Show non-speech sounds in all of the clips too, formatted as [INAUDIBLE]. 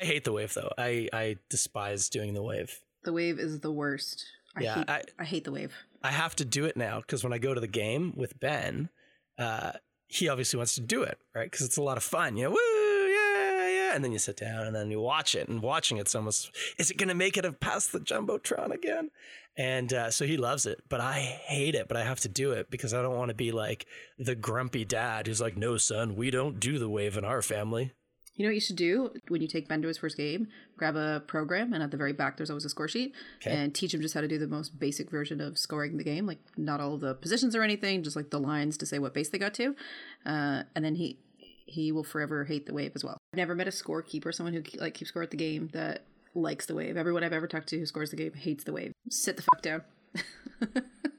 I hate the wave though. I I despise doing the wave. The wave is the worst. I Yeah, hate, I- I, hate the wave. I have to do it now because when I go to the game with Ben, uh, he obviously wants to do it, right? Because it's a lot of fun. You know, woo, yeah, yeah. And then you sit down and then you watch it. And watching it's almost, is it going to make it past the Jumbotron again? And uh, so he loves it, but I hate it, but I have to do it because I don't want to be like the grumpy dad who's like, no, son, we don't do the wave in our family. You know what you should do when you take Ben to his first game? Grab a program, and at the very back, there's always a score sheet, Okay. and teach him just how to do the most basic version of scoring the game. Like not all the positions or anything, just like the lines to say what base they got to, uh, and then he he will forever hate the wave as well. I've never met a scorekeeper, someone who like keeps score at the game that likes the wave. Everyone I've ever talked to who scores the game hates the wave. Sit the fuck down. [LAUGHS]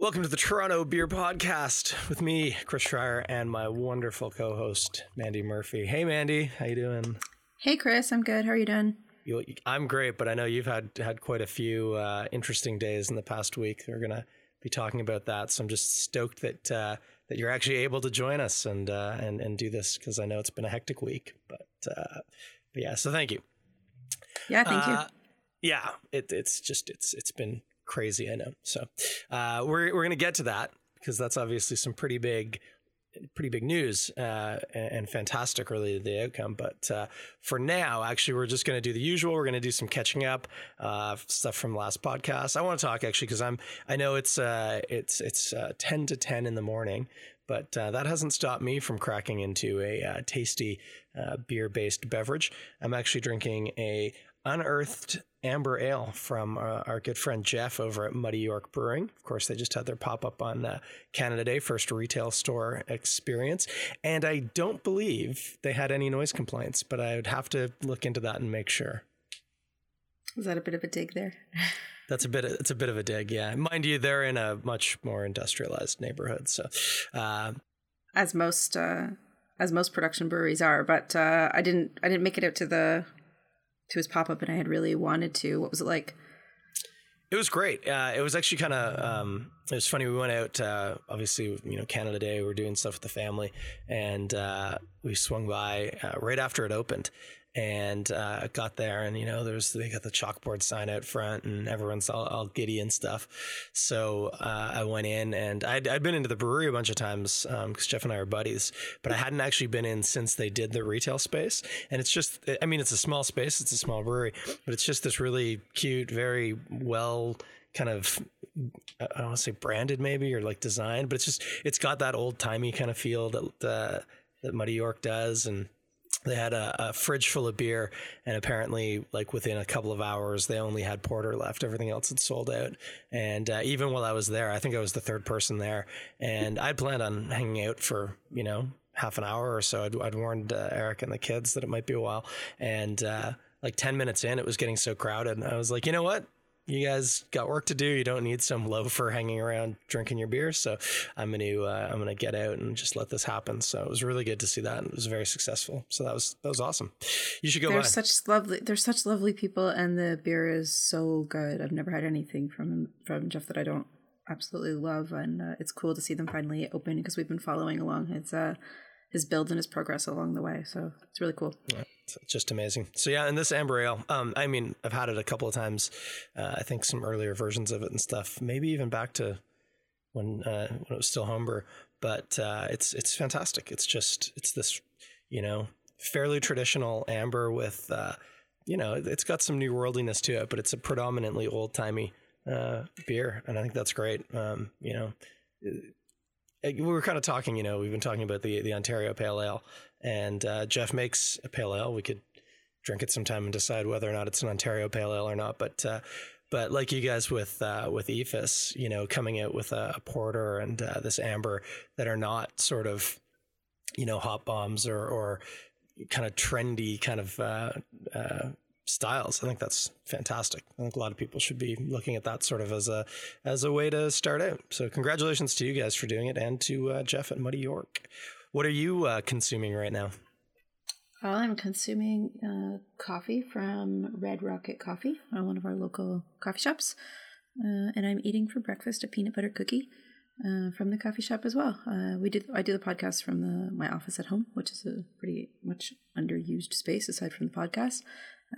Welcome to the Toronto Beer Podcast with me, Chris Schryer, and my wonderful co-host Mandy Murphy. Hey, Mandy, how you doing? Hey Chris, I'm good. How are you doing? You, I'm great, but I know you've had had quite a few uh, interesting days in the past week. We're gonna be talking about that, so I'm just stoked that uh, that you're actually able to join us and uh, and and do this because I know it's been a hectic week. But uh, but yeah, so thank you. Yeah, thank you. Uh, Yeah, it, it's just it's it's been crazy. I know. So uh, we're we're gonna get to that because that's obviously some pretty big pretty big news uh, and, fantastic related the outcome. But uh, for now, actually, we're just going to do the usual. We're going to do some catching up uh, stuff from last podcast. I want to talk actually because I'm I know it's uh, it's it's uh, ten to ten in the morning. But uh, that hasn't stopped me from cracking into a tasty beer-based beverage. I'm actually drinking a unearthed amber ale from uh, our good friend Jeff over at Muddy York Brewing. Of course, they just had their pop up on uh, Canada Day, first retail store experience. And I don't believe they had any noise complaints, but I would have to look into that and make sure. Was that a bit of a dig there? [LAUGHS] That's a bit. Of, it's a bit of a dig, yeah. Mind you, they're in a much more industrialized neighborhood, so uh, as most uh, as most production breweries are. But uh, I didn't I didn't make it out to the to his pop up, and I had really wanted to. What was it like? It was great. Uh, it was actually kind of um, it was funny. We went out, uh, obviously, you know, Canada Day. We were doing stuff with the family, and uh, we swung by uh, right after it opened, and uh, got there, and you know, there's they got the chalkboard sign out front, and everyone's all, all giddy and stuff. So uh, I went in, and I'd, I'd been into the brewery a bunch of times because Jeff and I are buddies, but I hadn't actually been in since they did the retail space, and it's just, I mean, it's a small space, it's a small brewery, but it's just this really cute, very well kind of I don't want to say branded maybe or like designed, but it's just it's got that old timey kind of feel that uh, that Muddy York does, and they had a, a fridge full of beer, and apparently, like within a couple of hours, they only had porter left. Everything else had sold out. And uh, even while I was there, I think I was the third person there, and I planned on hanging out for you know half an hour or so. I'd, I'd warned uh, Eric and the kids that it might be a while, and uh, like ten minutes in, it was getting so crowded, I was like, you know what? You guys got work to do. You don't need some loafer hanging around drinking your beer. So I'm going to uh, I'm going to get out and just let this happen. So it was really good to see that. And it was very successful. So that was that was awesome. You should go They're by. such lovely. They're such lovely people, and the beer is so good. I've never had anything from from Jeff that I don't absolutely love, and uh, it's cool to see them finally open because we've been following along his uh, his build and his progress along the way. So it's really cool. Yeah, it's just amazing. So yeah, and this amber ale, um, I mean, I've had it a couple of times. Uh, I think some earlier versions of it and stuff. Maybe even back to when uh, when it was still homebrew. But uh, it's it's fantastic. It's just it's this you know fairly traditional amber with uh, you know it's got some new worldliness to it, but it's a predominantly old timey uh, beer, and I think that's great. Um, you know. We were kind of talking, you know, we've been talking about the the Ontario Pale Ale, and uh, Jeff makes a pale ale. We could drink it sometime and decide whether or not it's an Ontario Pale Ale or not. But uh, but like you guys with uh, with Eephus, you know, coming out with a, a porter and uh, this amber that are not sort of you know hop bombs or or kind of trendy kind of uh, uh, styles. I think that's fantastic. I think a lot of people should be looking at that sort of as a as a way to start out. So congratulations to you guys for doing it, and to uh, Jeff at Muddy York. What are you uh, consuming right now? Well, I'm consuming uh, coffee from Red Rocket Coffee, uh, one of our local coffee shops, uh, and I'm eating for breakfast a peanut butter cookie. Uh, from the coffee shop as well. Uh, we did. I do the podcast from the my office at home, which is a pretty much underused space aside from the podcast.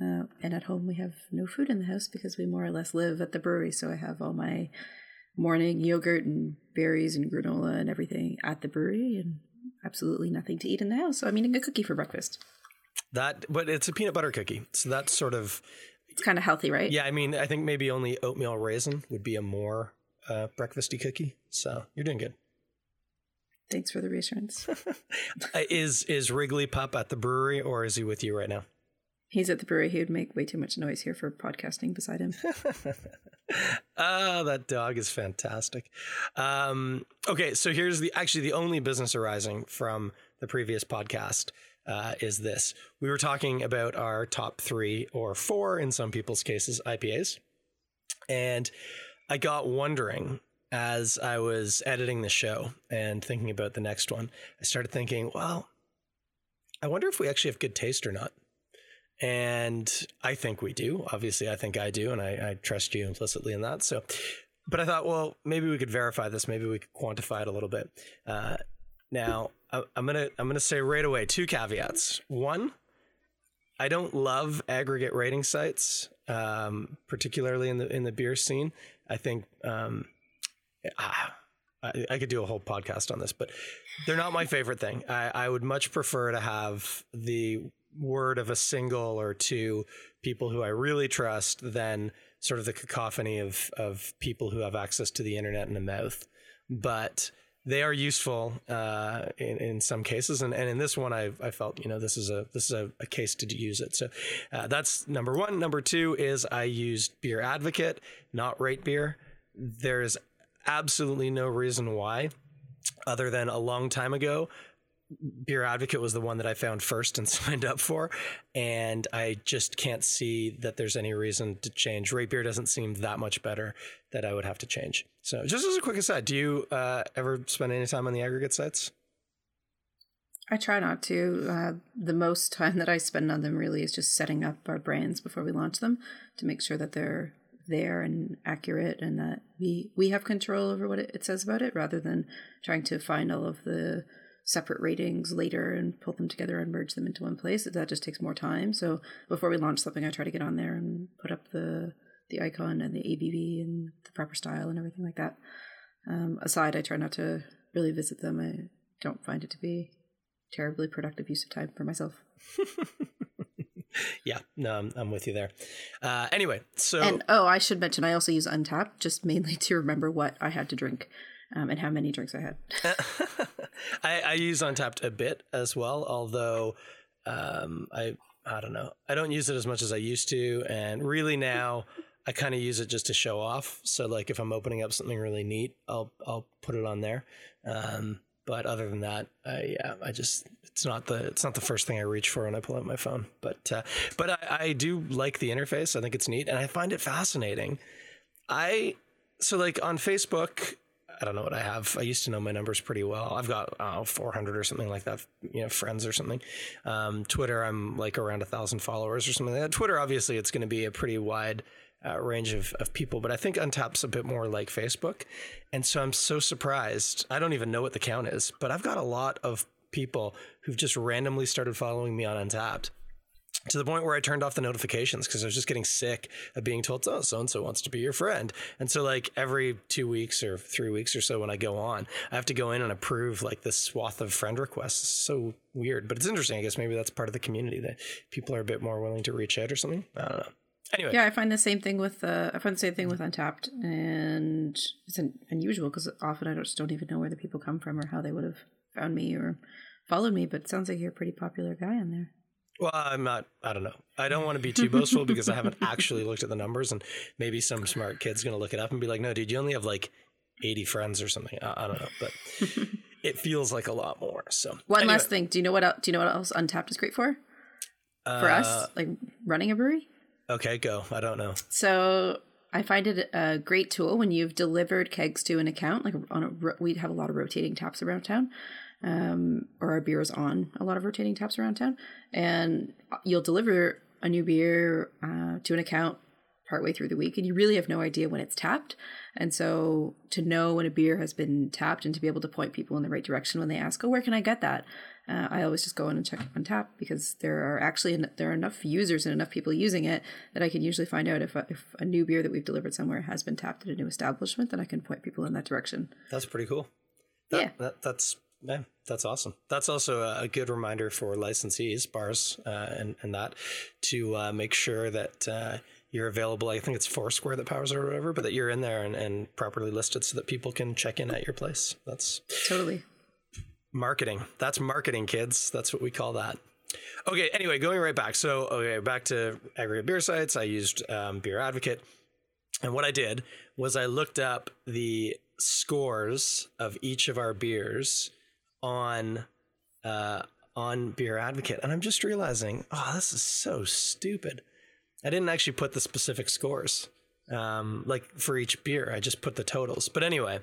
Uh, and at home, we have no food in the house because we more or less live at the brewery. So I have all my morning yogurt and berries and granola and everything at the brewery, and absolutely nothing to eat in the house. So I'm eating a cookie for breakfast. That, but it's a peanut butter cookie, so that's sort of It's kind of healthy, right? yeah. I mean, I think maybe only oatmeal raisin would be a more uh, breakfasty cookie. So you're doing good. Thanks for the reassurance. [LAUGHS] Uh, is is Wrigley Pup at the brewery, or is he with you right now? He's at the brewery. He would make way too much noise here for podcasting beside him. [LAUGHS] Ah, that dog is fantastic. Um, okay, so here's the actually the only business arising from the previous podcast uh, is this. We were talking about our top three or four, in some people's cases, IPAs, and I got wondering as I was editing the show and thinking about the next one. I started thinking, well, I wonder if we actually have good taste or not. And I think we do. Obviously, I think I do, and I, I trust you implicitly in that. So, but I thought, well, maybe we could verify this. Maybe we could quantify it a little bit. Uh, now, I'm gonna I'm gonna say right away two caveats. One, I don't love aggregate rating sites, um, particularly in the in the beer scene. I think um, ah, I, I could do a whole podcast on this, but they're not my favorite thing. I, I would much prefer to have the word of a single or two people who I really trust than sort of the cacophony of of people who have access to the internet and a mouth. But they are useful uh, in, in some cases, and, and in this one, I, I felt you know this is a this is a, a case to use it. So uh, that's number one. Number two is I used Beer Advocate, not Rate Beer. There's absolutely no reason why, other than a long time ago, Beer Advocate was the one that I found first and [LAUGHS] signed up for, and I just can't see that there's any reason to change. Rate Beer doesn't seem that much better that I would have to change. So, just as a quick aside, do you uh, ever spend any time on the aggregate sites? I try not to. Uh, the most time that I spend on them really is just setting up our brands before we launch them to make sure that they're there and accurate and that we we have control over what it says about it rather than trying to find all of the separate ratings later and pull them together and merge them into one place. That just takes more time. So before we launch something, I try to get on there and put up the the icon and the ABV and the proper style and everything like that. Um, aside, I try not to really visit them. I don't find it to be terribly productive use of time for myself. [LAUGHS] yeah, no, I'm, I'm with you there. Uh, anyway, so And oh, I should mention I also use Untappd just mainly [LAUGHS] to remember what I had to drink um, and how many drinks I had. [LAUGHS] [LAUGHS] I, I use Untappd a bit as well, although um, I I don't know. I don't use it as much as I used to, and really now I kind of use it just to show off. So like if I'm opening up something really neat, I'll I'll put it on there. Um, but other than that, I yeah, I just it's not the it's not the first thing I reach for when I pull out my phone. But uh, but I, I do like the interface. I think it's neat, and I find it fascinating. I so like on Facebook, I don't know what I have. I used to know my numbers pretty well. I've got uh, 400 or something like that, you know, friends or something. Um, Twitter, I'm like around a thousand followers or something like that. Twitter, obviously, it's going to be a pretty wide uh, range of, of people, but I think Untappd's a bit more like Facebook. And so I'm so surprised. I don't even know what the count is, but I've got a lot of people who've just randomly started following me on Untappd to the point where I turned off the notifications because I was just getting sick of being told, oh, so and so wants to be your friend. And so, like, every two weeks or three weeks or so, when I go on, I have to go in and approve like this swath of friend requests. So weird, but it's interesting. I guess maybe that's part of the community that people are a bit more willing to reach out or something. I don't know. Anyway, Yeah, I find the same thing with uh, I find the same thing with Untappd, and it's un- unusual because often I just don't even know where the people come from or how they would have found me or followed me. But it sounds like you're a pretty popular guy on there. Well, I'm not. I don't know. I don't want to be too boastful because I haven't actually looked at the numbers, and maybe some smart kid's gonna look it up and be like, "No, dude, you only have like 80 friends or something." I, I don't know, but [LAUGHS] it feels like a lot more. So One anyway, last thing, do you know what el- do you know what else Untappd is great for? For uh, us, like running a brewery. Okay, go. I don't know. So I find it a great tool when you've delivered kegs to an account. Like on a, we'd have a lot of rotating taps around town, um, or our beer is on a lot of rotating taps around town, and you'll deliver a new beer uh, to an account partway through the week, and you really have no idea when it's tapped. And so to know when a beer has been tapped and to be able to point people in the right direction when they ask, "Oh, where can I get that?" Uh, I always just go in and check Untappd because there are actually there are enough users and enough people using it that I can usually find out if a, if a new beer that we've delivered somewhere has been tapped at a new establishment, then I can point people in that direction. That's pretty cool. That, Yeah. that, that's man, that's awesome. That's also a, a good reminder for licensees, bars, uh, and and that to uh, make sure that uh, you're available. I think it's Foursquare that powers it or whatever, but that you're in there and, and properly listed so that people can check in at your place. That's Totally. marketing. That's marketing, kids. That's what we call that. Okay. Anyway, going right back. So, okay, back to aggregate beer sites. I used um, Beer Advocate, and what I did was I looked up the scores of each of our beers on uh, on Beer Advocate, and I'm just realizing, oh, this is so stupid. I didn't actually put the specific scores, um, like for each beer. I just put the totals. But anyway,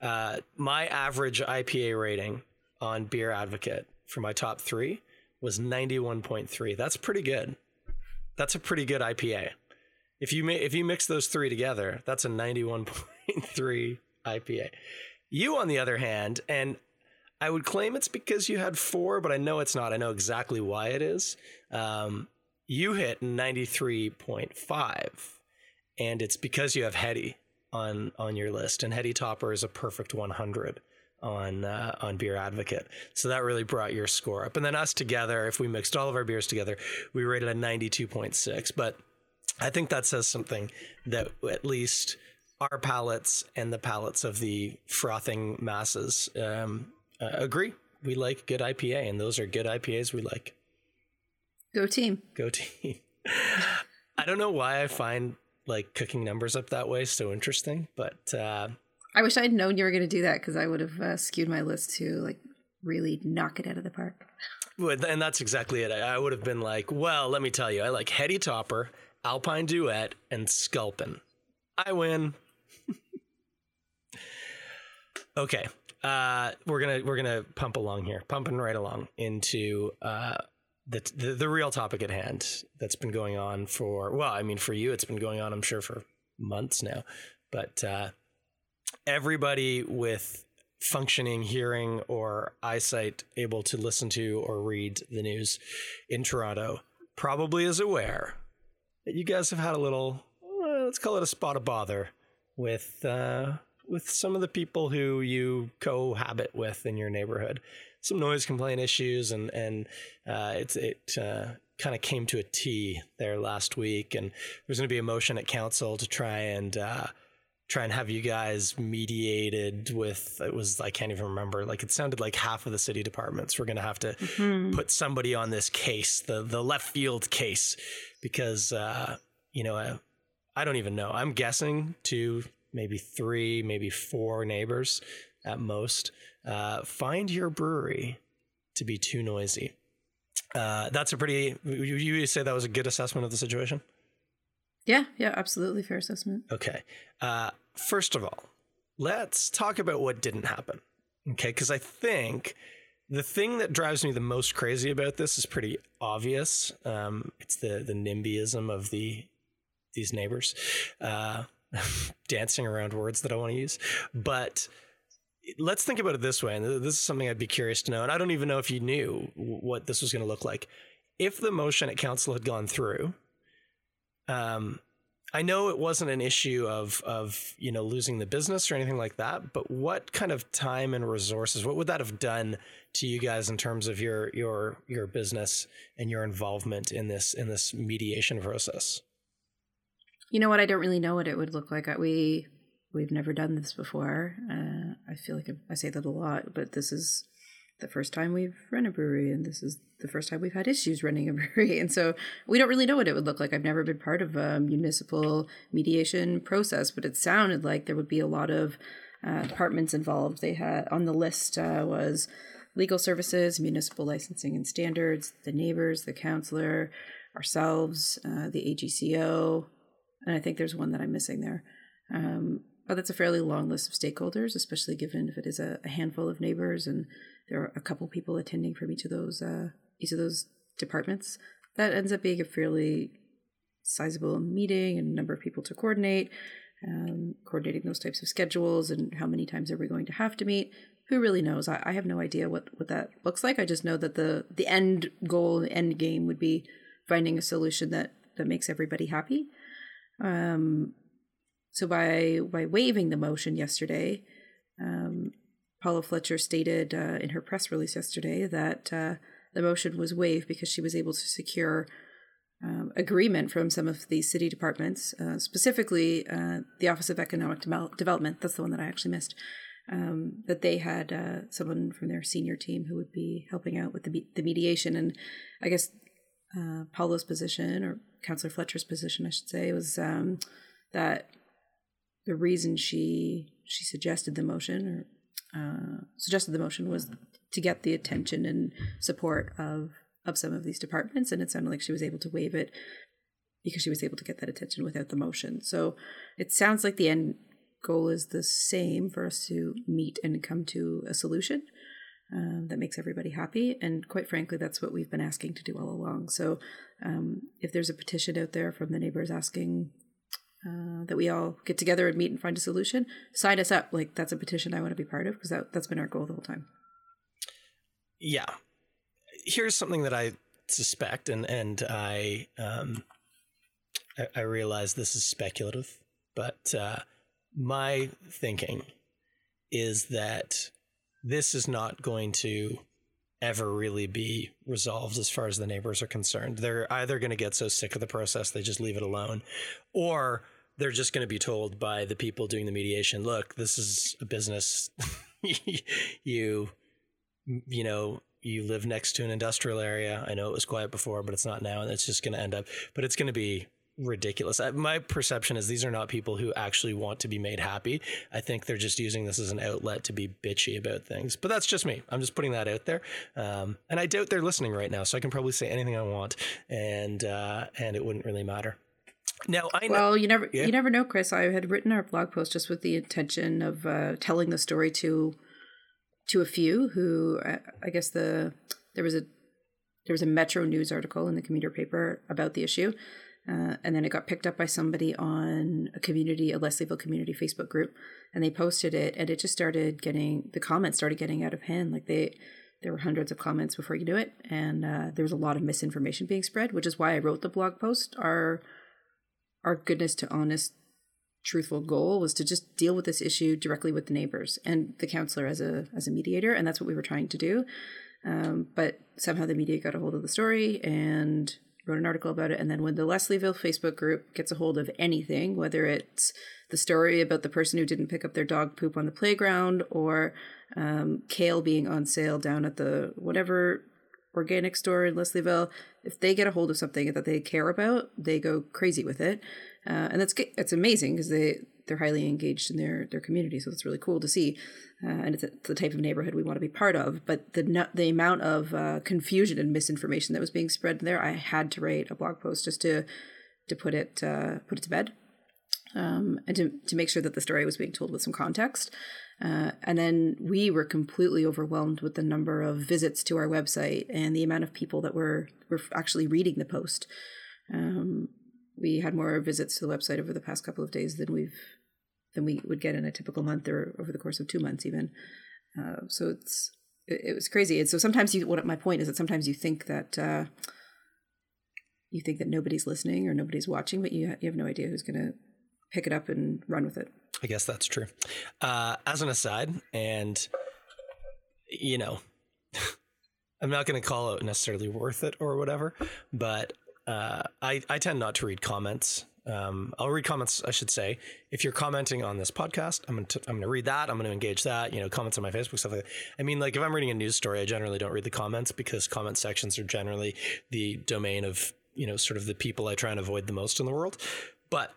uh, my average IPA rating on Beer Advocate for my top three was 91.3. That's pretty good. That's a pretty good IPA. If you if you mix those three together, that's a 91.3 IPA. You, on the other hand, and I would claim it's because you had four, but I know it's not. I know exactly why it is. Um, you hit 93.5, and it's because you have Heady on on your list, and Heady Topper is a perfect 100 on uh, on Beer Advocate. So that really brought your score up. And then us together, if we mixed all of our beers together, we rated a 92.6. But I think that says something that at least our palates and the palates of the frothing masses um, uh, agree. We like good IPA, and those are good IPAs we like. Go team. Go team. [LAUGHS] I don't know why I find like cooking numbers up that way so interesting, but uh, I wish I'd known you were going to do that because I would have uh, skewed my list to like really knock it out of the park. And that's exactly it. I I would have been like, well, let me tell you, I like Heady Topper, Alpine Duet, and Sculpin. I win. [LAUGHS] okay, uh, we're gonna we're gonna pump along here, pumping right along into uh, the, the the real topic at hand that's been going on for well, I mean, for you, it's been going on, I'm sure, for months now, but uh, everybody with functioning hearing or eyesight able to listen to or read the news in Toronto probably is aware that you guys have had a little uh, let's call it a spot of bother with uh, with some of the people who you cohabit with in your neighborhood. Some noise complaint issues and and uh, it's it uh, kind of came to a T there last week and there's going to be a motion at council to try and uh, try and have you guys mediated with it was I can't even remember like it sounded like half of the city departments were going to have to put somebody on this case the the left field case because uh, you know uh, I don't even know. I'm guessing two maybe three maybe four neighbors at most uh, find your brewery to be too noisy. Uh, that's a pretty. You, you say that was a good assessment of the situation. Yeah, yeah, absolutely fair assessment. Okay. Uh, first of all, let's talk about what didn't happen. Okay, because I think the thing that drives me the most crazy about this is pretty obvious. Um, it's the the NIMBYism of the these neighbors, uh, [LAUGHS] dancing around words that I want to use. But let's think about it this way, and this is something I'd be curious to know. And I don't even know if you knew what this was going to look like. If the motion at council had gone through, um, I know it wasn't an issue of of you know losing the business or anything like that, but what kind of time and resources, what would that have done to you guys in terms of your your your business and your involvement in this in this mediation process? You know what? I don't really know what it would look like. We we've never done this before. Uh, I feel like I say that a lot, but this is the first time we've run a brewery, and this is the first time we've had issues running a [LAUGHS] brewery, and so we don't really know what it would look like. I've never been part of a municipal mediation process, but it sounded like there would be a lot of uh, departments involved. They had on the list uh, was legal services, municipal licensing and standards, the neighbors, the counselor, ourselves, uh, the AGCO, and I think there's one that I'm missing there. Um, but that's a fairly long list of stakeholders, especially given if it is a, a handful of neighbors and there are a couple people attending from each of those uh, each of those departments. That ends up being a fairly sizable meeting and number of people to coordinate, um, coordinating those types of schedules and how many times are we going to have to meet. Who really knows? I, I have no idea what, what that looks like. I just know that the the end goal, the end game would be finding a solution that that makes everybody happy. Um, so by by waiving the motion yesterday, um, Paula Fletcher stated uh, in her press release yesterday that uh, the motion was waived because she was able to secure um, agreement from some of the city departments, uh, specifically uh, the Office of Economic De- Development. That's the one that I actually missed. Um, that they had uh, someone from their senior team who would be helping out with the, the mediation. And I guess uh, Paula's position, or Councillor Fletcher's position, I should say, was um, that the reason she she suggested the motion or uh, suggested the motion was to get the attention and support of of some of these departments, and it sounded like she was able to waive it because she was able to get that attention without the motion. So it sounds like the end goal is the same for us to meet and come to a solution um, that makes everybody happy. And quite frankly, that's what we've been asking to do all along. So um, if there's a petition out there from the neighbors asking uh, that we all get together and meet and find a solution, sign us up. Like that's a petition I want to be part of because that, that's been our goal the whole time. Yeah. Here's something that I suspect, and and I um, I, I realize this is speculative, but uh, my thinking is that this is not going to ever really be resolved as far as the neighbors are concerned. They're either going to get so sick of the process they just leave it alone, or they're just going to be told by the people doing the mediation, look, this is a business. [LAUGHS] you you know, you live next to an industrial area. I know it was quiet before, but it's not now and it's just going to end up but it's going to be ridiculous. My perception is these are not people who actually want to be made happy. I think they're just using this as an outlet to be bitchy about things. But that's just me. I'm just putting that out there. Um, and I doubt they're listening right now, so I can probably say anything I want, and uh, and it wouldn't really matter. Now I know, well, you never yeah. you never know, Chris. I had written our blog post just with the intention of uh, telling the story to to a few who uh, I guess the there was a there was a Metro News article in the commuter paper about the issue uh, and then it got picked up by somebody on a community, a Leslieville community Facebook group, and they posted it, and it just started getting the comments started getting out of hand. Like they, there were hundreds of comments before you knew it, and uh, there was a lot of misinformation being spread, which is why I wrote the blog post. Our, our goodness to honest, truthful goal was to just deal with this issue directly with the neighbors and the counselor as a as a mediator, and that's what we were trying to do. Um, but somehow the media got a hold of the story and wrote an article about it. And then when the Leslieville Facebook group gets a hold of anything, whether it's the story about the person who didn't pick up their dog poop on the playground or um, kale being on sale down at the whatever organic store in Leslieville, if they get a hold of something that they care about, they go crazy with it. Uh, and that's it's amazing because they they're highly engaged in their their community, so it's really cool to see uh, and it's, a, it's, the type of neighborhood we want to be part of. But the the amount of uh, confusion and misinformation that was being spread there, I had to write a blog post just to to put it uh, put it to bed, um, and to to make sure that the story was being told with some context. Uh, and then we were completely overwhelmed with the number of visits to our website and the amount of people that were were actually reading the post. Um, we had more visits to the website over the past couple of days than we've than we would get in a typical month or over the course of two months even. Uh, so it's it, it, was crazy. And so sometimes you what my point is that sometimes you think that uh, you think that nobody's listening or nobody's watching, but you you have no idea who's going to pick it up and run with it. I guess that's true. Uh, as an aside, and you know, [LAUGHS] I'm not going to call it necessarily worth it or whatever, but uh, I I tend not to read comments um, I'll read comments, I should say. If you're commenting on this podcast, I'm going to I'm going to read that. I'm going to engage that. You know, comments on my Facebook stuff like that. I mean, like if I'm reading a news story, I generally don't read the comments because comment sections are generally the domain of you know sort of the people I try and avoid the most in the world. But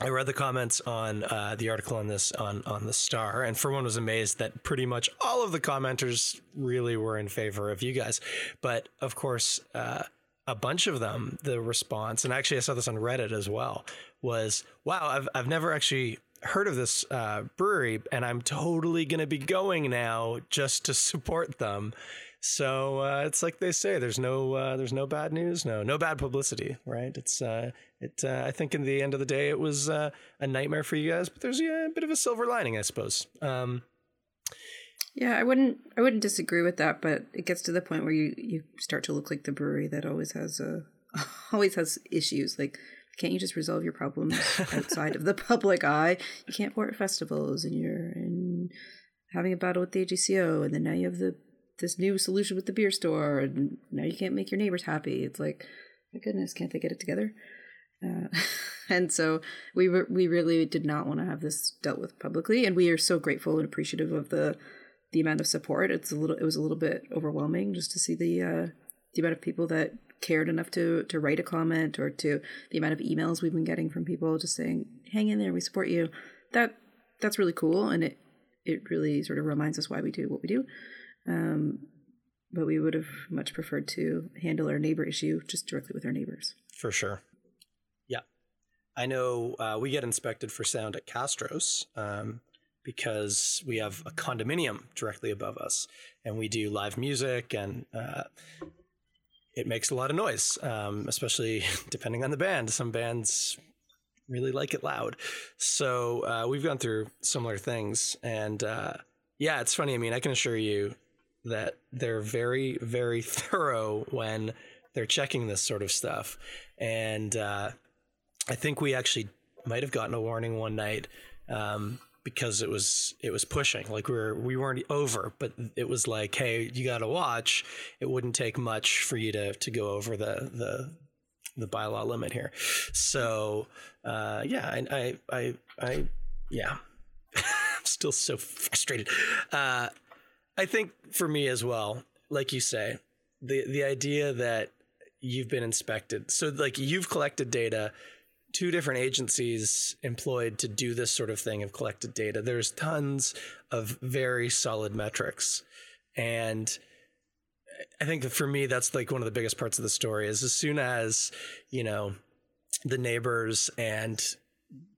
I read the comments on uh, the article on this on on the Star, and for one was amazed that pretty much all of the commenters really were in favor of you guys. But of course. Uh, a bunch of them, the response, and actually I saw this on Reddit as well, was, wow, I've, I've never actually heard of this uh, brewery and I'm totally going to be going now just to support them. So uh, it's like they say, there's no uh, there's no bad news, no no bad publicity, right? It's uh, it. Uh, I think in the end of the day, it was uh, a nightmare for you guys, but there's yeah, a bit of a silver lining, I suppose. Um, yeah, I wouldn't I wouldn't disagree with that, but it gets to the point where you you start to look like the brewery that always has a [LAUGHS] always has issues. Like, can't you just resolve your problems [LAUGHS] outside of the public eye? You can't port festivals, and you're in having a battle with the AGCO, and then now you have the this new solution with the beer store, and now you can't make your neighbors happy. It's like, my goodness, can't they get it together? Uh, [LAUGHS] and so we were, we really did not want to have this dealt with publicly, and we are so grateful and appreciative of the the amount of support. It's a little, it was a little bit overwhelming just to see the uh, the amount of people that cared enough to to write a comment or to the amount of emails we've been getting from people just saying, "Hang in there, we support you." That that's really cool, and it it really sort of reminds us why we do what we do. Um, but we would have much preferred to handle our neighbor issue just directly with our neighbors. For sure. Yeah. I know uh, we get inspected for sound at Castro's um, because we have a condominium directly above us and we do live music and uh, it makes a lot of noise, um, especially [LAUGHS] depending on the band. Some bands really like it loud. So uh, we've gone through similar things. And uh, yeah, it's funny. I mean, I can assure you that they're very, very [LAUGHS] thorough when they're checking this sort of stuff. And uh, I think we actually might have gotten a warning one night um, because it was it was pushing. Like we were we weren't over, but it was like, hey, you got to watch. It wouldn't take much for you to to go over the the the bylaw limit here. So uh, yeah, I I I, I yeah. [LAUGHS] I'm still so frustrated. Uh, I think for me as well, like you say, the the idea that you've been inspected. So like you've collected data, two different agencies employed to do this sort of thing have collected data. There's tons of very solid metrics. And I think for me that's like one of the biggest parts of the story is as soon as, you know, the neighbors and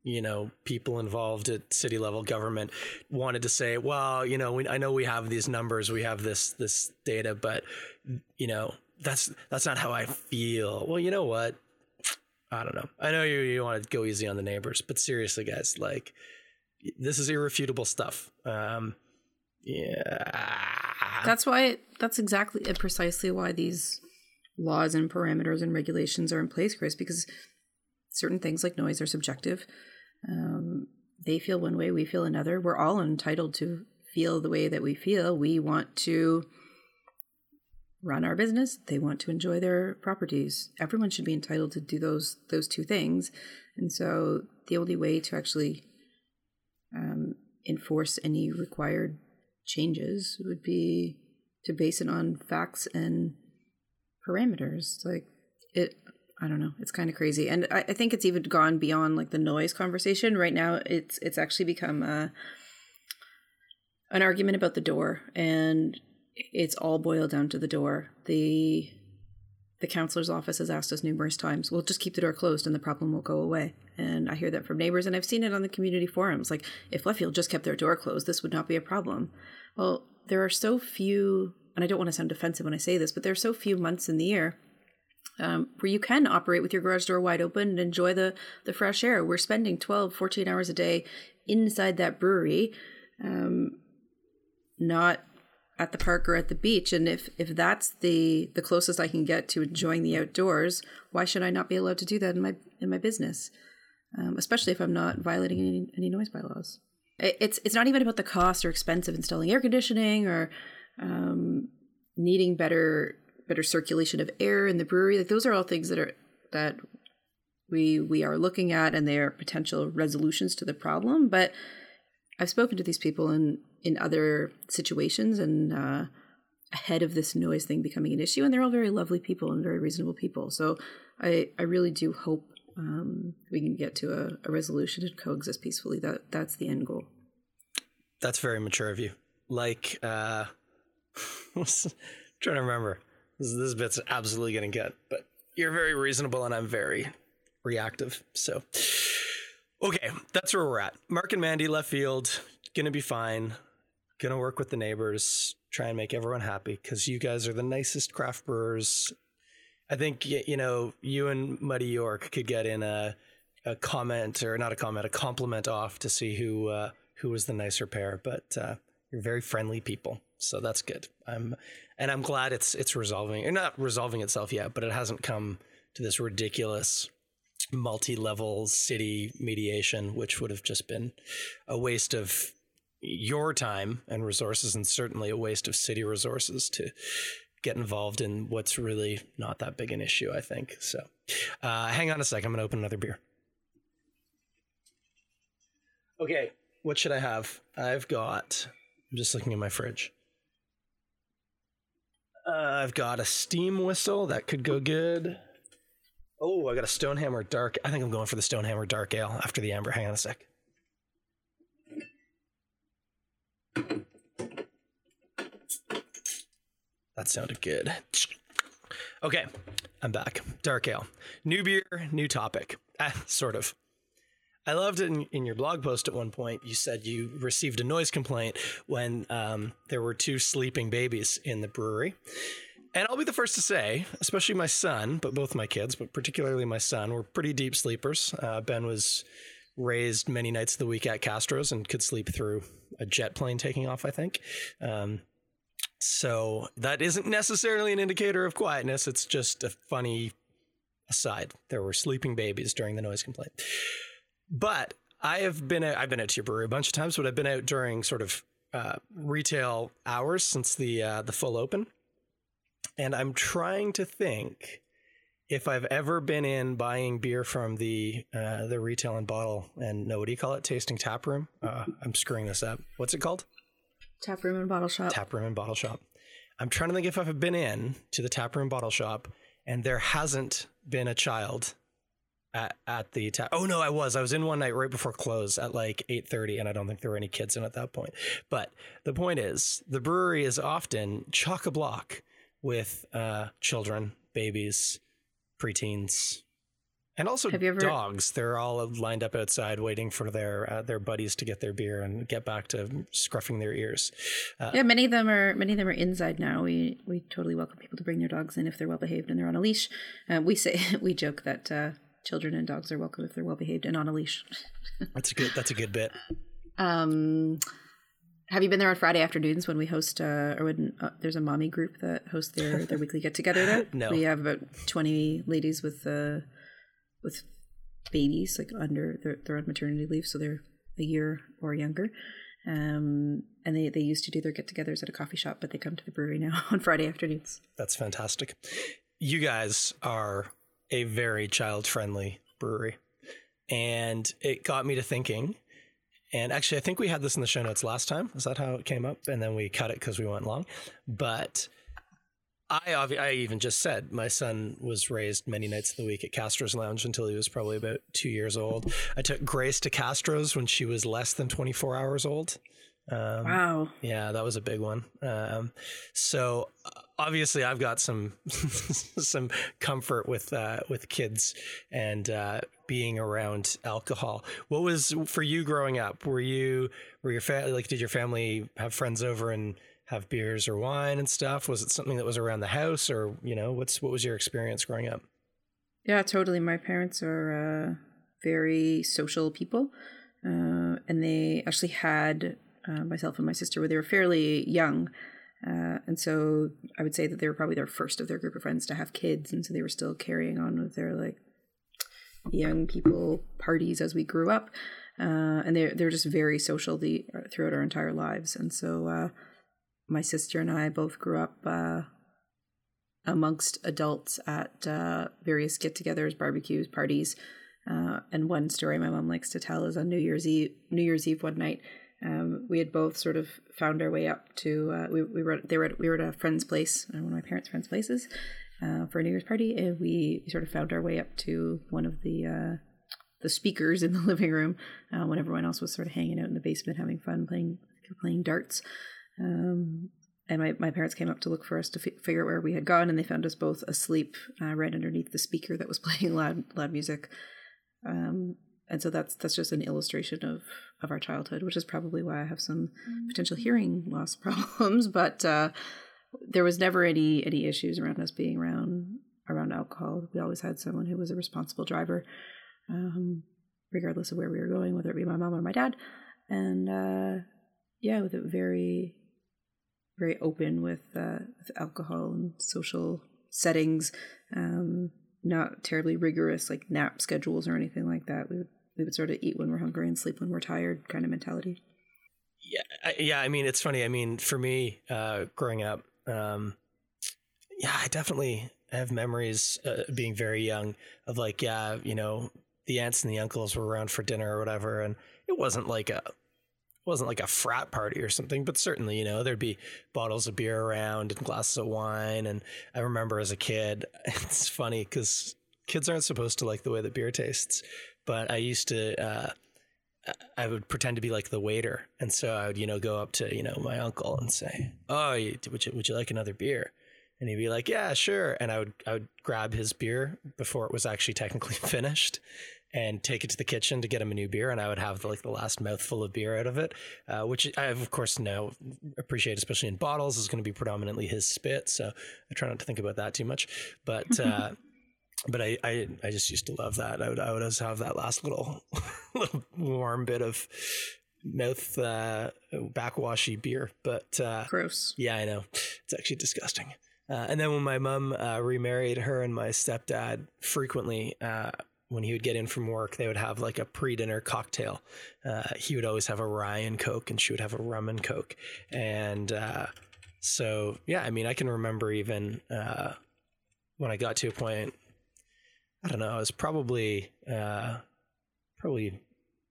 you know people involved at city level government wanted to say well you know we, i know we have these numbers we have this this data but you know that's that's not how i feel well you know what i don't know i know you, you want to go easy on the neighbors but seriously guys like this is irrefutable stuff um yeah that's why that's exactly precisely why these laws and parameters and regulations are in place chris because certain things like noise are subjective um, they feel one way, we feel another. We're all entitled to feel the way that we feel. We want to run our business. They want to enjoy their properties. Everyone should be entitled to do those those two things. And so the only way to actually um, enforce any required changes would be to base it on facts and parameters. Like it I don't know. It's kind of crazy, and I, I, think it's even gone beyond like the noise conversation. Right now, it's it's actually become a, uh, an argument about the door, and it's all boiled down to the door. the The counselor's office has asked us numerous times, "We'll just keep the door closed, and the problem will go away." And I hear that from neighbors, and I've seen it on the community forums. Like, if Leftfield just kept their door closed, this would not be a problem. Well, there are so few, and I don't want to sound defensive when I say this, but there are so few months in the year um, where you can operate with your garage door wide open and enjoy the, the fresh air. We're spending 12, 14 hours a day inside that brewery, um, not at the park or at the beach. And if, if that's the, the closest I can get to enjoying the outdoors, why should I not be allowed to do that in my, in my business? Um, especially if I'm not violating any, any noise bylaws. It's, it's not even about the cost or expense of installing air conditioning or um, needing better better circulation of air in the brewery. Like those are all things that are that we we are looking at and they are potential resolutions to the problem. But I've spoken to these people in in other situations and uh, ahead of this noise thing becoming an issue, and they're all very lovely people and very reasonable people. So I I really do hope um, we can get to a, a resolution and coexist peacefully. That that's the end goal. That's very mature of you. Like, uh, [LAUGHS] trying to remember. This, this bit's absolutely getting cut, but you're very reasonable and I'm very reactive. So, okay, that's where we're at. Mark and Mandy left field, gonna be fine. Gonna work with the neighbors, try and make everyone happy because you guys are the nicest craft brewers. I think you know you and Muddy York could get in a a comment or not a comment, a compliment off to see who uh, who was the nicer pair. But uh, you're very friendly people, so that's good. I'm and I'm glad it's it's resolving or not resolving itself yet, but it hasn't come to this ridiculous multi-level city mediation, which would have just been a waste of your time and resources, and certainly a waste of city resources to get involved in what's really not that big an issue. I think so. Uh, hang on a sec. I'm going to open another beer. Okay, what should I have? I've got. I'm just looking in my fridge. Uh, I've got a steam whistle that could go good. Oh, I got a Stonehammer Dark. I think I'm going for the Stonehammer Dark Ale after the Amber. Hang on a sec. That sounded good. Okay, I'm back. Dark Ale. New beer, new topic. Ah, [LAUGHS] sort of. I loved it in, in, your blog post at one point. You said you received a noise complaint when um, there were two sleeping babies in the brewery. And I'll be the first to say, especially my son, but both my kids, but particularly my son, were pretty deep sleepers. Uh, ben was raised many nights of the week at Castro's and could sleep through a jet plane taking off, I think. Um, so that isn't necessarily an indicator of quietness. It's just a funny aside. There were sleeping babies during the noise complaint. But I have been out, I've been to your brewery a bunch of times, but I've been out during sort of uh, retail hours since the uh, the full open. And I'm trying to think if I've ever been in buying beer from the uh, the retail and bottle and no, what do you call it? Tasting tap room. Uh, I'm screwing this up. What's it called? Tap room and bottle shop. Tap room and bottle shop. I'm trying to think if I've been in to the tap room bottle shop and there hasn't been a child at, at the tap. Oh no, I was. I was in one night right before close at like 8:30 and I don't think there were any kids in at that point. But the point is, the brewery is often chock a block with uh, children, babies, preteens, and also ever, dogs. They're all lined up outside waiting for their uh, their buddies to get their beer and get back to scruffing their ears. Uh, yeah, many of them are many of them are inside now. We we totally welcome people to bring their dogs in if they're well behaved and they're on a leash. Uh, we say [LAUGHS] we joke that uh, children and dogs are welcome if they're well behaved and on a leash. [LAUGHS] that's a good. That's a good bit. Um, have you been there on Friday afternoons when we host, uh, or when uh, there's a mommy group that hosts their, their [LAUGHS] weekly get together there? no. We have about 20 ladies with, uh, with babies, like under, they're, they're on maternity leave, so they're a year or younger. Um, and they, they used to do their get togethers at a coffee shop, but they come to the brewery now [LAUGHS] on Friday afternoons. That's fantastic. You guys are a very child friendly brewery. And it got me to thinking and actually, I think we had this in the show notes last time. Is that how it came up? And then we cut it because we went long. But I, I even just said my son was raised many nights of the week at Castro's Lounge until he was probably about two years old. I took Grace to Castro's when she was less than 24 hours old. Um, wow. Yeah, that was a big one. Um, so obviously, I've got some [LAUGHS] some comfort with uh, with kids and uh, being around alcohol. What was for you growing up? Were you were your family like? Did your family have friends over and have beers or wine and stuff? Was it something that was around the house, or you know, what's what was your experience growing up? Yeah, totally. My parents are uh, very social people, uh, and they actually had uh, myself and my sister when they were fairly young. Uh, and so I would say that they were probably their first of their group of friends to have kids. And so they were still carrying on with their like young people parties as we grew up. Uh, and they're, they're just very social the, throughout our entire lives. And so uh, my sister and I both grew up uh, amongst adults at uh, various get togethers, barbecues, parties. and one story my mom likes to tell is on New Year's Eve, New Year's Eve one night, um, we had both sort of found our way up to uh, we, we were they were at, we were at a friend's place uh, one of my parents' friends' places uh, for a New Year's party, and we sort of found our way up to one of the uh, the speakers in the [LAUGHS] living room uh, when everyone else was sort of hanging out in the basement having fun playing playing darts. Um, and my, my parents came up to look for us to f- figure out where we had gone, and they found us both asleep uh, right underneath the speaker that was [LAUGHS] playing loud loud music. Um, and so that's that's just an illustration of of our childhood, which is probably why I have some potential hearing loss [LAUGHS] problems. But uh, there was never any any issues around us being around around alcohol. We always had someone who was a responsible driver, um, regardless of where we were going, whether it be my mom or my dad. And uh, yeah, with a very very open with uh, with alcohol and social settings. Um, not terribly rigorous like nap schedules or anything like that. We would we would sort of eat when we're hungry and sleep when we're tired kind of mentality. Yeah, I, yeah. I mean, it's funny. I mean, for me, uh, growing up, um, yeah, I definitely have memories uh, being very young of like, yeah, you know, the aunts and the uncles were around for dinner or whatever, and it wasn't like a wasn't like a frat party or something, but certainly, you know, there'd be bottles of beer around and glasses of wine. And I remember as a kid, [LAUGHS] it's funny because kids aren't supposed to like the way that beer tastes, but I used to, uh, I would pretend to be like the waiter, and so I would, you know, go up to you know my uncle and say, "Oh, would you would you like another beer?" And he'd be like, "Yeah, sure." And I would I would grab his beer before it was actually technically [LAUGHS] finished, and take it to the kitchen to get him a new beer, and I would have the, like the last mouthful of beer out of it, uh, which I of course now appreciate, especially in bottles, is going to be predominantly his spit. So I try not to think about that too much, but. [LAUGHS] Uh, but I, I, I just used to love that. I would, I would always have that last little, [LAUGHS] little warm bit of mouth uh, backwashy beer. But uh, gross. Yeah, I know. It's actually disgusting. Uh, and then when my mom uh, remarried, her and my stepdad frequently, uh, when he would get in from work, they would have like a pre-dinner cocktail. Uh, he would always have a rye and coke, and she would have a rum and coke. And so, yeah, I mean, I can remember even when I got to a point I don't know. I was probably uh, probably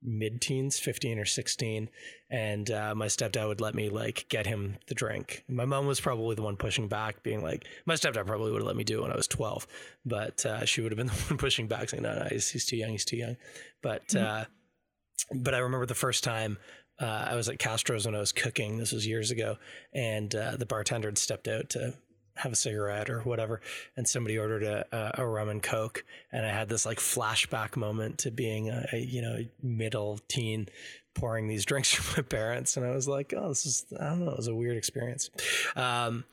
mid teens, 15 or 16. And uh, my stepdad would let me like get him the drink. My mom was probably the one pushing back, being like, my stepdad probably would have let me do it when I was 12, but uh, she would have been [LAUGHS] the one pushing back saying, no, no, he's, he's too young. He's too young. But, mm-hmm. but I remember the first time uh, I was at Castro's when I was cooking. This was years ago. And uh, the bartender had stepped out to have a cigarette or whatever and somebody ordered a, a, rum and coke and i had this like flashback moment to being a, a, you know middle teen pouring these [LAUGHS] drinks for my parents and i was like oh this is i don't know it was a weird experience. Um,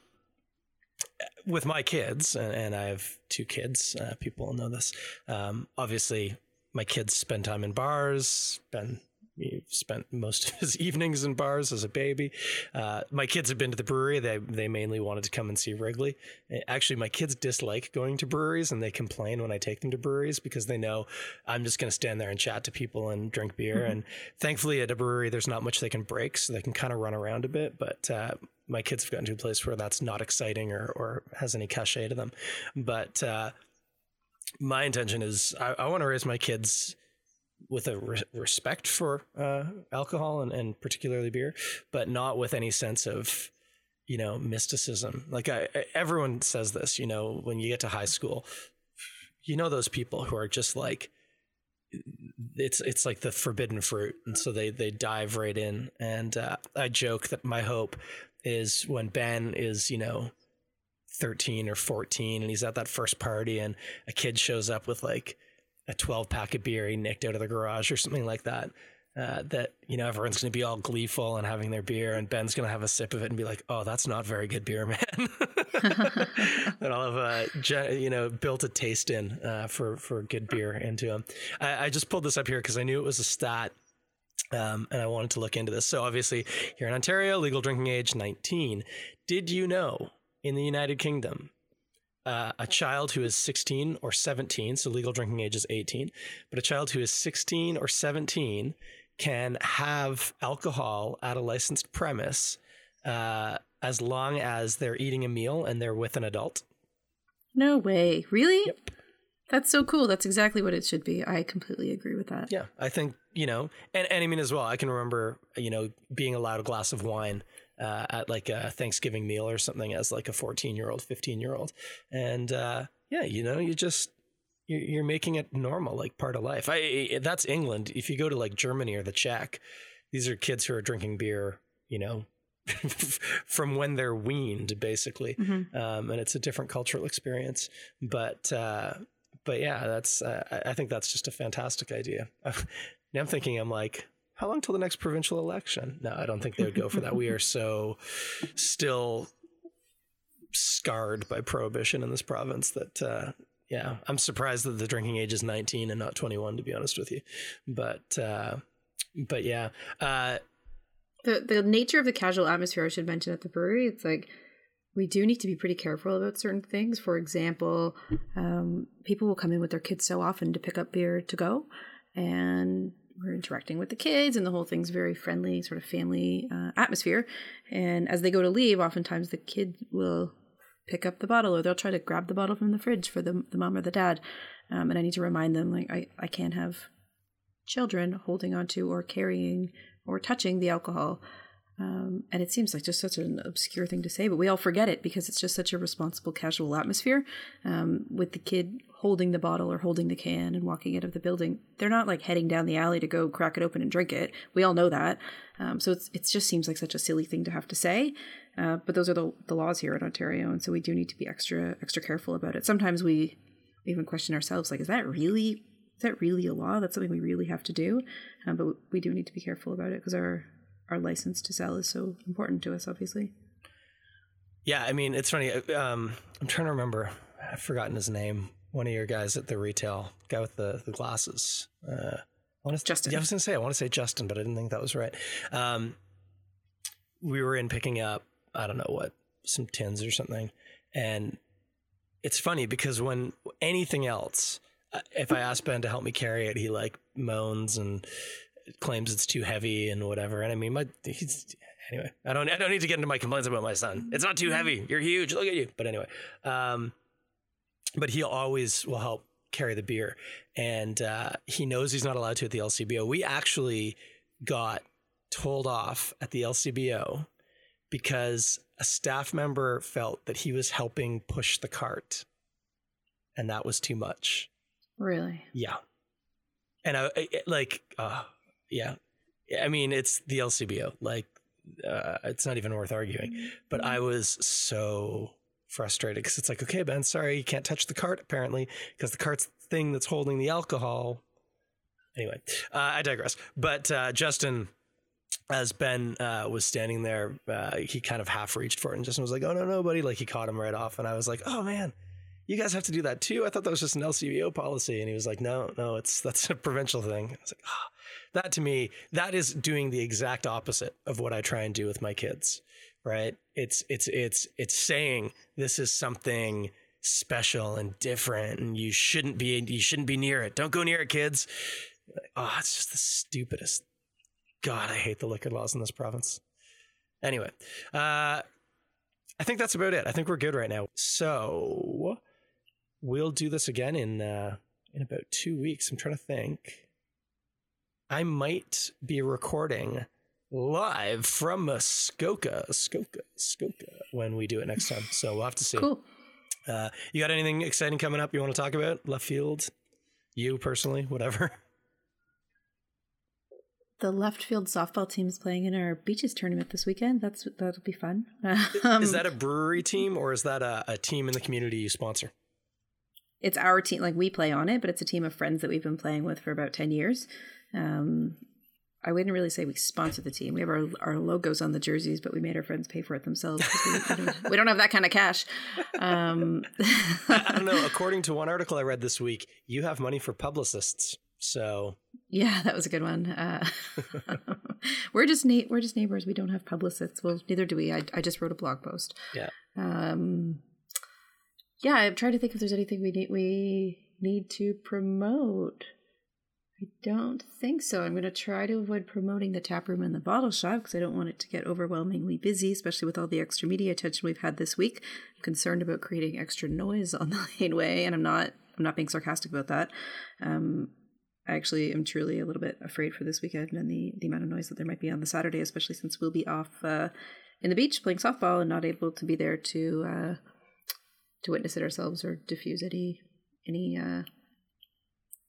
with my kids and, and, i have two kids uh, people know this um, obviously my kids spend time in bars spend spent most [LAUGHS] of his evenings in bars as a baby. Uh, my kids have been to the brewery. They they mainly wanted to come and see Wrigley. Actually, my kids dislike going to breweries, and they complain when I take them to breweries because they know I'm just going to stand there and chat to people and drink beer. Mm-hmm. And thankfully, at a brewery, there's not much they can break, so they can kind of run around a bit. But uh, my kids have gotten to a place where that's not exciting or or has any cachet to them. But uh, my intention is I, I want to raise my kids with a re- respect for uh, alcohol and, and particularly beer, but not with any sense of you know mysticism. Like I, everyone says this, you know, when you get to high school, you know those people who are just like it's it's like the forbidden fruit, and so they they dive right in. And uh, I joke that my hope is when Ben is you know 13 or 14 and he's at that first party and a kid shows up with like a 12 pack of beer he nicked out of the garage or something like that. Uh, that you know everyone's going to be all gleeful and having their beer, and Ben's going to have a sip of it and be like, "Oh, that's not very good beer, [LAUGHS] man." [LAUGHS] and I'll have uh, you know built a taste in uh, for for good beer into him. I, I just pulled this up here because I knew it was a stat um, and I wanted to look into this. So, obviously, here in Ontario, legal drinking age 19. Did you know in the United Kingdom, uh, a child who is 16 or 17, so legal drinking age is 18, but a child who is 16 or 17 can have alcohol at a licensed premise uh, as long as they're eating a meal and they're with an adult. No way. Really? Yep. That's so cool. That's exactly what it should be. I completely agree with that. Yeah. I think, you know, and, and I mean, as well, I can remember, you know, being allowed a glass of wine uh, at like a Thanksgiving meal or something as like a 14 year old, 15 year old. And uh, yeah, you know, you just, you're, making it normal, like part of life. I, that's England. If you go to like Germany or the Czech, these are kids who are drinking beer, you know, [LAUGHS] from when they're weaned, basically. Mm-hmm. Um, and it's a different cultural experience. But, uh, but yeah, that's uh, I think that's just a fantastic idea. [LAUGHS] now I'm thinking, I'm like, how long till the next provincial election? No, I don't think they would go for that. we are so still scarred by prohibition in this province that uh, yeah, I'm surprised that the drinking age is 19 and not 21 to be honest with you. But uh, but yeah, uh, the the nature of the casual atmosphere I should mention at the brewery, it's like we do need to be pretty careful about certain things. For example, um, people will come in with their kids so often to pick up beer to go, and we're interacting with the kids, and the whole thing's very friendly, sort of family uh, atmosphere. And as they go to leave, oftentimes the kid will pick up the bottle or they'll try to grab the bottle from the fridge for the, the mom or the dad. Um, and I need to remind them, like, I, I can't have children holding onto or carrying or touching the alcohol. Um, and it seems like just such an obscure thing to say, but we all forget it because it's just such a responsible, casual atmosphere. Um, with the kid holding the bottle or holding the can and walking out of the building, they're not like heading down the alley to go crack it open and drink it. We all know that. Um, so it's it just seems like such a silly thing to have to say. Uh, but those are the, the laws here in Ontario, and so we do need to be extra extra careful about it. Sometimes we even question ourselves, like, is that really is that really a law? That's something we really have to do. Um, but we do need to be careful about it because our our license to sell is so important to us, obviously. Yeah, I mean, it's funny. Uh, um, I'm trying to remember. I've forgotten his name. One of your guys at the retail guy with the the glasses. Uh, I want to, Justin. Yeah, I was going to say I want to say Justin, but I didn't think that was right. Um, we were in picking up I don't know what some tins or something, and it's funny because when anything else, uh, if I ask Ben to help me carry it, he like moans and claims it's too heavy and whatever. And I mean, my he's anyway. I don't I don't need to get into my complaints about my son. It's not too heavy. You're huge. Look at you. But anyway, um, but he always will help carry the beer, and uh, he knows he's not allowed to at the LCBO. We actually got told off at the LCBO because a staff member felt that he was helping push the cart and that was too much. Really? Yeah. And I, I like, uh, yeah. I mean, it's the LCBO. Like, uh, it's not even worth arguing. But I was so frustrated because it's like, okay, Ben, sorry, you can't touch the cart apparently because the cart's the thing that's holding the alcohol. Anyway, uh, I digress. But uh, Justin as Ben uh, was standing there, uh, he kind of half reached for it and Justin was like, "Oh no, no, buddy!" Like he caught him right off, and I was like, "Oh man, you guys have to do that too." I thought that was just an LCBO policy, and he was like, "No, no, it's that's a provincial thing." I was like, "Ah, oh. That to me, that is doing the exact opposite of what I try and do with my kids, right? It's it's it's it's saying this is something." special and different and you shouldn't be you shouldn't be near it don't go near it kids oh it's just the stupidest God, I hate the liquor laws in this province. Anyway, uh, I think that's about it. I think we're good right now. So we'll do this again in uh, in about two weeks. I'm trying to think. I might be recording live from Muskoka, Muskoka, Muskoka when we do it next time. So we'll have to see. Cool. Uh, you got anything exciting coming up you want to talk about? Left field? You personally? Whatever. [LAUGHS] the left field softball team is playing in our beaches tournament this weekend. That's that'll be fun. [LAUGHS] Um, is that a brewery team or is that a, a, team in the community you sponsor? It's our team. Like we play on it, but it's a team of friends that we've been playing with for about ten years. Um, I wouldn't really say we sponsor the team. We have our, our logos on the jerseys, but we made our friends pay for it themselves. We, we, don't, we, don't, have that kind of cash. Um, I, [LAUGHS] I don't know. According to one article I read this week, you have money for publicists. So yeah, that was a good one. Uh, [LAUGHS] we're just na- we're just neighbors. We don't have publicists. Well, neither do we. I I just wrote a blog post. Yeah. Um. Yeah, I'm trying to think if there's anything we need we need to promote. I don't think so. I'm going to try to avoid promoting the tap room and the bottle shop because I don't want it to get overwhelmingly busy, especially with all the extra media attention we've had this week. I'm concerned about creating extra noise on [LAUGHS] the laneway, and I'm not. I'm not being sarcastic about that. Um, I actually am truly a little bit afraid for this weekend and the, the amount of noise that there might be on the Saturday, especially since we'll be off uh, in the beach playing softball and not able to be there to uh, to witness it ourselves or diffuse any any uh,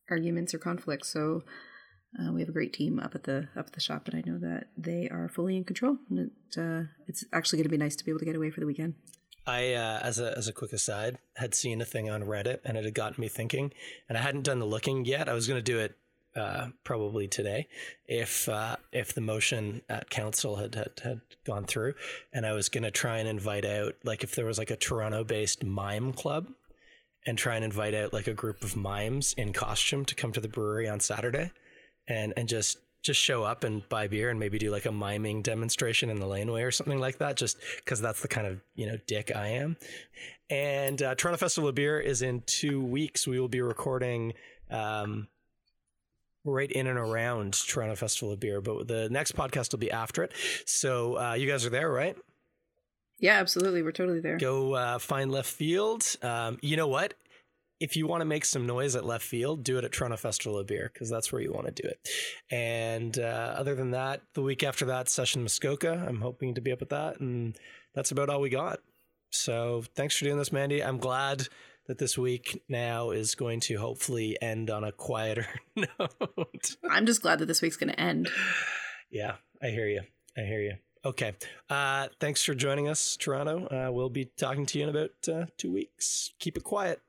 arguments or conflicts. So uh, we have a great team up at the up at the shop, and I know that they are fully in control. And it, uh, it's actually going to be nice to be able to get away for the weekend. I, uh, as a as a quick aside, had seen a thing on Reddit and it had gotten me thinking, and I hadn't done the looking yet. I was going to do it uh, probably today if uh, if the motion at council had, had had gone through, and I was going to try and invite out like if there was like a Toronto based mime club, and try and invite out like a group of mimes in costume to come to the brewery on Saturday, and and just just show up and buy beer and maybe do like a miming demonstration in the laneway or something like that, just because that's the kind of you know dick I am. And uh, Toronto Festival of Beer is in two weeks. We will be recording. Um, right in and around Toronto Festival of Beer, but the next podcast will be after it. So uh, you guys are there, right? Yeah, absolutely. We're totally there. Go uh, find left field. Um, you know what? If you want to make some noise at left field, do it at Toronto Festival of Beer because that's where you want to do it. And uh, other than that, the week after that, Session Muskoka. I'm hoping to be up at that, and that's about all we got. So thanks for doing this, Mandie. I'm glad that this week now is going to hopefully end on a quieter [LAUGHS] note. I'm just glad that this week's going to end. Yeah, I hear you. I hear you. Okay. Uh, thanks for joining us, Toronto. Uh, we'll be talking to you in about uh, two weeks. Keep it quiet.